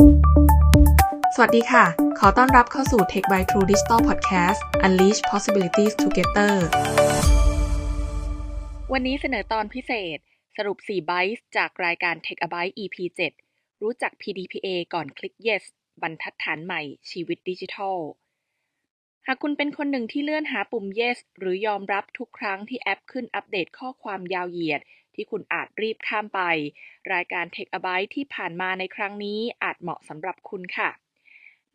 สวัสดีค่ะ ขอต้อนรับเข้าสู่ Tech by True Digital Podcast Unleash Possibilities Together วันนี้เสนอตอนพิเศษ สรุป 4 b y t e จากรายการ Tech a Byte EP 7 รู้จัก PDPA ก่อนคลิก Yes บรรทัดฐานใหม่ชีวิตดิจิทัล หากคุณเป็นคนหนึ่งที่เลื่อนหาปุ่ม Yes หรือยอมรับทุกครั้งที่แอปขึ้นอัปเดตข้อความยาวเหยียด ที่คุณอาจรีบข้ามไป รายการ Tech a Byte ที่ผ่านมาในครั้งนี้อาจเหมาะสำหรับคุณค่ะ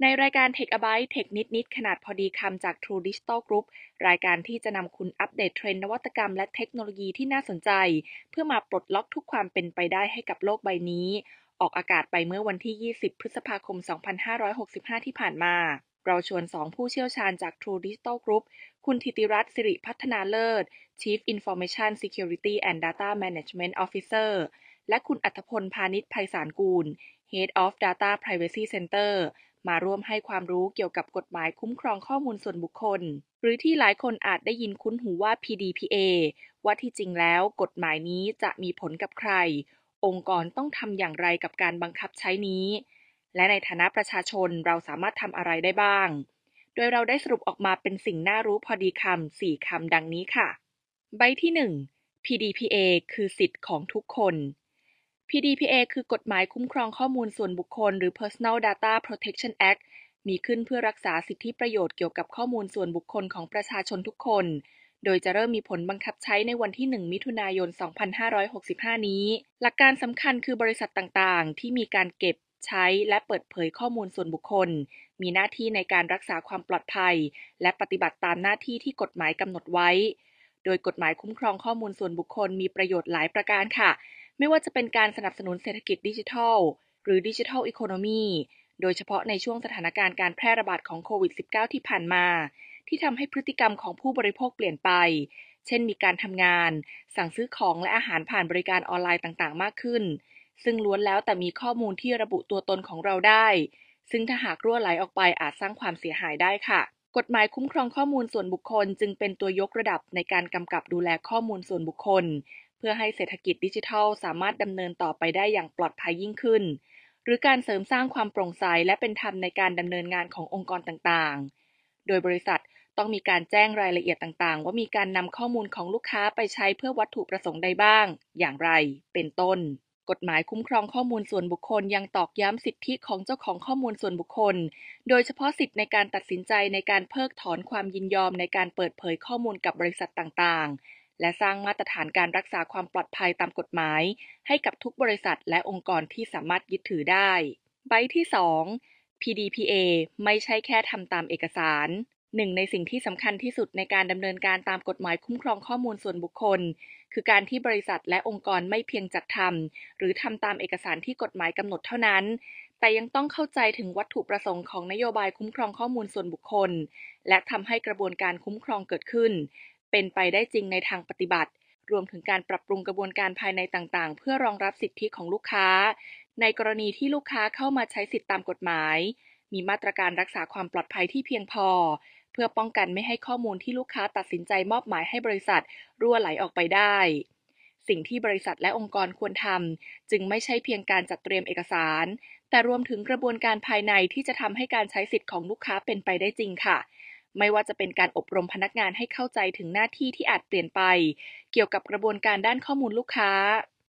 ในรายการ Tech a Byte เทคนิดนิดขนาดพอดีคำจาก True Digital Group รายการที่จะนำคุณอัปเดตเทรนด์นวัตกรรมและเทคโนโลยีที่น่าสนใจ เพื่อมาปลดล็อกทุกความเป็นไปได้ให้กับโลกใบนี้ ออกอากาศไปเมื่อวันที่ 20 พฤษภาคม 2565 ที่ผ่านมาเราชวน 2 ผู้เชี่ยวชาญจาก True Digital Group คุณธิติรัตน์สิริพัฒนาเลิศ Chief Information Security and Data Management Officer และคุณอัธพลพาณิชย์ไพศาลกูล Head of Data Privacy Center มาร่วมให้ความรู้เกี่ยวกับกฎหมายคุ้มครองข้อมูลส่วนบุคคล หรือที่หลายคนอาจได้ยินคุ้นหูว่า PDPA ว่าที่จริงแล้วกฎหมายนี้จะมีผลกับใคร องค์กรต้องทำอย่างไรกับการบังคับใช้นี้ และในฐานะประชาชนเราสามารถทำอะไรได้บ้าง โดยเราได้สรุปออกมาเป็นสิ่งน่ารู้พอดีคำสี่คำดังนี้ค่ะ ใบที่1 PDPA คือสิทธิ์ของทุกคน PDPA คือกฎหมายคุ้มครองข้อมูลส่วนบุคคล หรือ Personal Data Protection Act มีขึ้นเพื่อรักษาสิทธิประโยชน์เกี่ยวกับข้อมูลส่วนบุคคลของประชาชนทุกคน โดยจะเริ่มมีผลบังคับใช้ในวันที่ 1 มิถุนายน 2565 นี้ หลักการสำคัญคือบริษัทต่างๆ ที่มีการเก็บ ใช้และเปิดเผยข้อมูลส่วนบุคคล มีหน้าที่ในการรักษาความปลอดภัย และปฏิบัติตามหน้าที่ที่กฎหมายกำหนดไว้ โดยกฎหมายคุ้มครองข้อมูลส่วนบุคคลมีประโยชน์หลายประการค่ะ ไม่ว่าจะเป็นการสนับสนุนเศรษฐกิจดิจิทัล หรือดิจิทัลอีโคโนมีโดยเฉพาะในช่วงสถานการณ์การแพร่ระบาดของโควิด -19 ที่ผ่านมา ที่ทำให้พฤติกรรมของผู้บริโภคเปลี่ยนไป เช่นมีการทำงาน สั่งซื้อของและอาหารผ่านบริการออนไลน์ต่างๆ มากขึ้น ซึ่งล้วนแล้วแต่มีข้อมูลที่ระบุตัวตนของเราได้ ซึ่งถ้าหากรั่วไหลออกไปอาจสร้างความเสียหายได้ค่ะ กฎหมายคุ้มครองข้อมูลส่วนบุคคล จึงเป็นตัวยกระดับในการกำกับดูแลข้อมูลส่วนบุคคล เพื่อให้เศรษฐกิจดิจิทัล สามารถดำเนินต่อไปได้อย่างปลอดภัยยิ่งขึ้น หรือการเสริมสร้างความโปร่งใสและเป็นธรรมในการดำเนินงานขององค์กรต่างๆ โดยบริษัทต้องมีการแจ้งรายละเอียดต่างๆ ว่ามีการนำข้อมูลของลูกค้าไปใช้เพื่อวัตถุประสงค์ใดบ้าง อย่างไร เป็นต้น กฎหมายคุ้มครองข้อมูลส่วนบุคคลยังตอกย้ำสิทธิของเจ้าของข้อมูลส่วนบุคคล โดยเฉพาะสิทธิในการตัดสินใจในการเพิกถอนความยินยอมในการเปิดเผยข้อมูลกับบริษัทต่างๆ และสร้างมาตรฐานการรักษาความปลอดภัยตามกฎหมาย ให้กับทุกบริษัทและองค์กรที่สามารถยึดถือได้ ใบที่ 2 PDPA ไม่ใช่แค่ทำตามเอกสาร หนึ่งในสิ่งที่สำคัญที่สุดในการดำเนินการตามกฎหมายคุ้มครองข้อมูลส่วนบุคคล คือการที่บริษัทและองค์กรไม่เพียงจัดทำหรือทำตามเอกสารที่กฎหมายกำหนดเท่านั้น แต่ยังต้องเข้าใจถึงวัตถุประสงค์ของนโยบายคุ้มครองข้อมูลส่วนบุคคล และทำให้กระบวนการคุ้มครองเกิดขึ้น เป็นไปได้จริงในทางปฏิบัติ รวมถึงการปรับปรุงกระบวนการภายในต่างๆ เพื่อรองรับสิทธิของลูกค้า ในกรณีที่ลูกค้าเข้ามาใช้สิทธิตามกฎหมาย มีมาตรการรักษาความปลอดภัยที่เพียงพอ เพื่อป้องกันไม่ให้ข้อมูลที่ลูกค้าตัดสินใจมอบหมายให้บริษัท รั่วไหลออกไปได้ สิ่งที่บริษัทและองค์กรควรทำจึงไม่ใช่เพียงการจัดเตรียมเอกสาร แต่รวมถึงกระบวนการภายในที่จะทำให้การใช้สิทธิ์ของลูกค้าเป็นไปได้จริงค่ะไม่ว่าจะเป็นการอบรมพนักงานให้เข้าใจถึงหน้าที่ที่อาจเปลี่ยนไป เกี่ยวกับกระบวนการด้านข้อมูลลูกค้า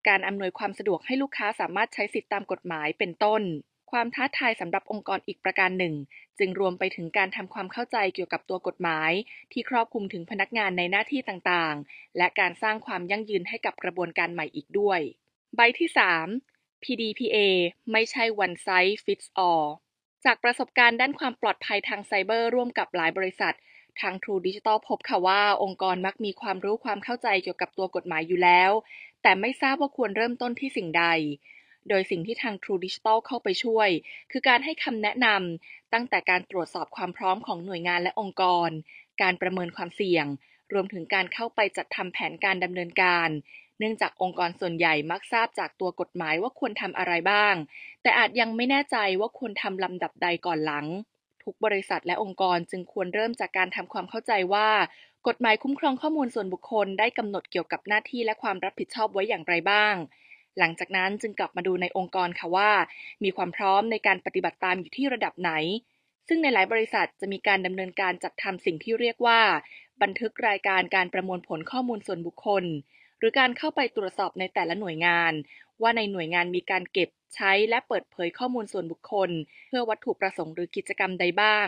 การอำนวยความสะดวกให้ลูกค้าสามารถใช้สิทธิตามกฎหมายเป็นต้น ความท้าทายสำหรับองค์กรอีกประการหนึ่ง จึงรวมไปถึงการทำความเข้าใจเกี่ยวกับตัวกฎหมาย ที่ครอบคลุมถึงพนักงานในหน้าที่ต่างๆ และการสร้างความยั่งยืนให้กับกระบวนการใหม่อีกด้วย ใบที่ 3 PDPA ไม่ใช่ one size fits all จากประสบการณ์ด้านความปลอดภัยทางไซเบอร์ร่วมกับหลายบริษัททาง True Digital พบค่ะว่าองค์กรมักมีความรู้ความเข้าใจเกี่ยวกับตัวกฎหมายอยู่แล้ว แต่ไม่ทราบว่าควรเริ่มต้นที่สิ่งใด โดยสิ่งที่ทาง True Digital เข้าไปช่วย คือการให้คำแนะนำตั้งแต่การตรวจสอบความพร้อมของหน่วยงานและองค์กร การประเมินความเสี่ยง รวมถึงการเข้าไปจัดทำแผนการดำเนินการ เนื่องจากองค์กรส่วนใหญ่มักทราบจากตัวกฎหมายว่าควรทำอะไรบ้าง แต่อาจยังไม่แน่ใจว่าควรทำลำดับใดก่อนหลัง ทุกบริษัทและองค์กรจึงควรเริ่มจากการทำความเข้าใจว่ากฎหมายคุ้มครองข้อมูลส่วนบุคคลได้กำหนดเกี่ยวกับหน้าที่และความรับผิดชอบไว้อย่างไรบ้าง หลังจากนั้นจึงกลับมาดูในองค์กรค่ะว่า มีความพร้อมในการปฏิบัติตามอยู่ที่ระดับไหน ซึ่งในหลายบริษัทจะมีการดำเนินการจัดทำสิ่งที่เรียกว่า บันทึกรายการการประมวลผลข้อมูลส่วนบุคคล หรือการเข้าไปตรวจสอบในแต่ละหน่วยงาน ว่าในหน่วยงานมีการเก็บใช้และเปิดเผยข้อมูลส่วนบุคคล เพื่อวัตถุประสงค์หรือกิจกรรมใดบ้าง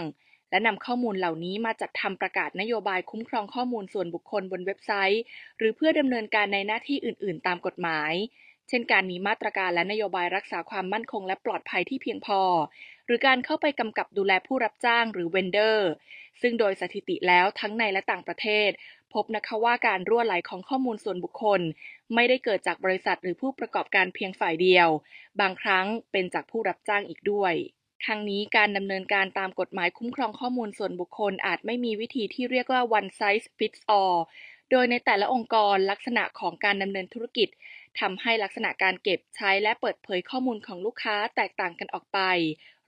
และนำข้อมูลเหล่านี้มาจัดทำประกาศนโยบายคุ้มครองข้อมูลส่วนบุคคลบนเว็บไซต์ หรือเพื่อดำเนินการในหน้าที่อื่น ๆ ตามกฎหมาย เช่นการมีมาตรการและนโยบายรักษาความมั่นคงและปลอดภัยที่เพียงพอ หรือการเข้าไปกำกับดูแลผู้รับจ้างหรือเวนเดอร์ ซึ่งโดยสถิติแล้วทั้งในและต่างประเทศ พบนะคะว่าการรั่วไหลของข้อมูลส่วนบุคคล ไม่ได้เกิดจากบริษัทหรือผู้ประกอบการเพียงฝ่ายเดียว บางครั้งเป็นจากผู้รับจ้างอีกด้วยทั้งนี้การดำเนินการตามกฎหมายคุ้มครองข้อมูลส่วนบุคคลอาจไม่มีวิธีที่เรียกว่า one size fits all โดยในแต่ละองค์กรลักษณะของการดำเนินธุรกิจ ทำให้ลักษณะการเก็บใช้และเปิดเผยข้อมูลของลูกค้าแตกต่างกันออกไป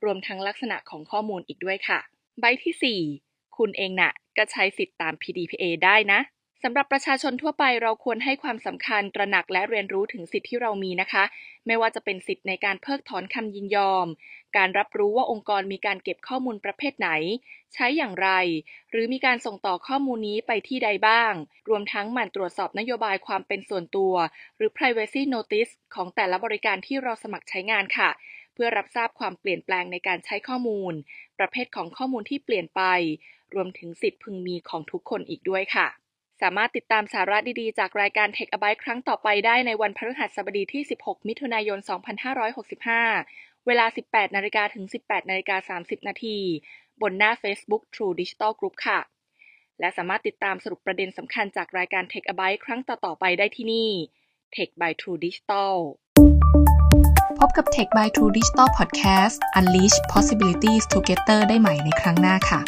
รวมทั้งลักษณะของข้อมูลอีกด้วยค่ะ ใบที่ 4 คุณเองนะ่ะ ก็ใช้สิทธิตาม PDPA ได้นะสำหรับประชาชนทั่วไปเราควรให้ความสำคัญตระหนักและเรียนรู้ถึงสิทธิที่เรามีนะคะ ไม่ว่าจะเป็นสิทธิในการเพิกถอนคำยินยอม การรับรู้ว่าองค์กรมีการเก็บข้อมูลประเภทไหน ใช้อย่างไร หรือมีการส่งต่อข้อมูลนี้ไปที่ใดบ้าง รวมทั้งหมั่นตรวจสอบนโยบายความเป็นส่วนตัว หรือ privacy notice ของแต่ละบริการที่เราสมัครใช้งานค่ะ เพื่อรับทราบความเปลี่ยนแปลงในการใช้ข้อมูล ประเภทของข้อมูลที่เปลี่ยนไป รวมถึงสิทธิพึงมีของทุกคนอีกด้วยค่ะสามารถติดตามสาระดีๆ จากรายการ Tech a b y t e ครั้งต่อไปได้ในวันพฤหัสบดีที่ 16 มิถุนายน 2565 เวลา 18นาฬิกาถึง 18นาฬิกา30 นาที บนหน้า Facebook True Digital Group ค่ะ และสามารถติดตามสรุปประเด็นสำคัญจากรายการ Tech a b y t e ครั้งต่อ ๆ ไปได้ที่นี่ Tech by True Digital พบกับ Tech by True Digital Podcast Unleash Possibilities Together ได้ใหม่ในครั้งหน้าค่ะ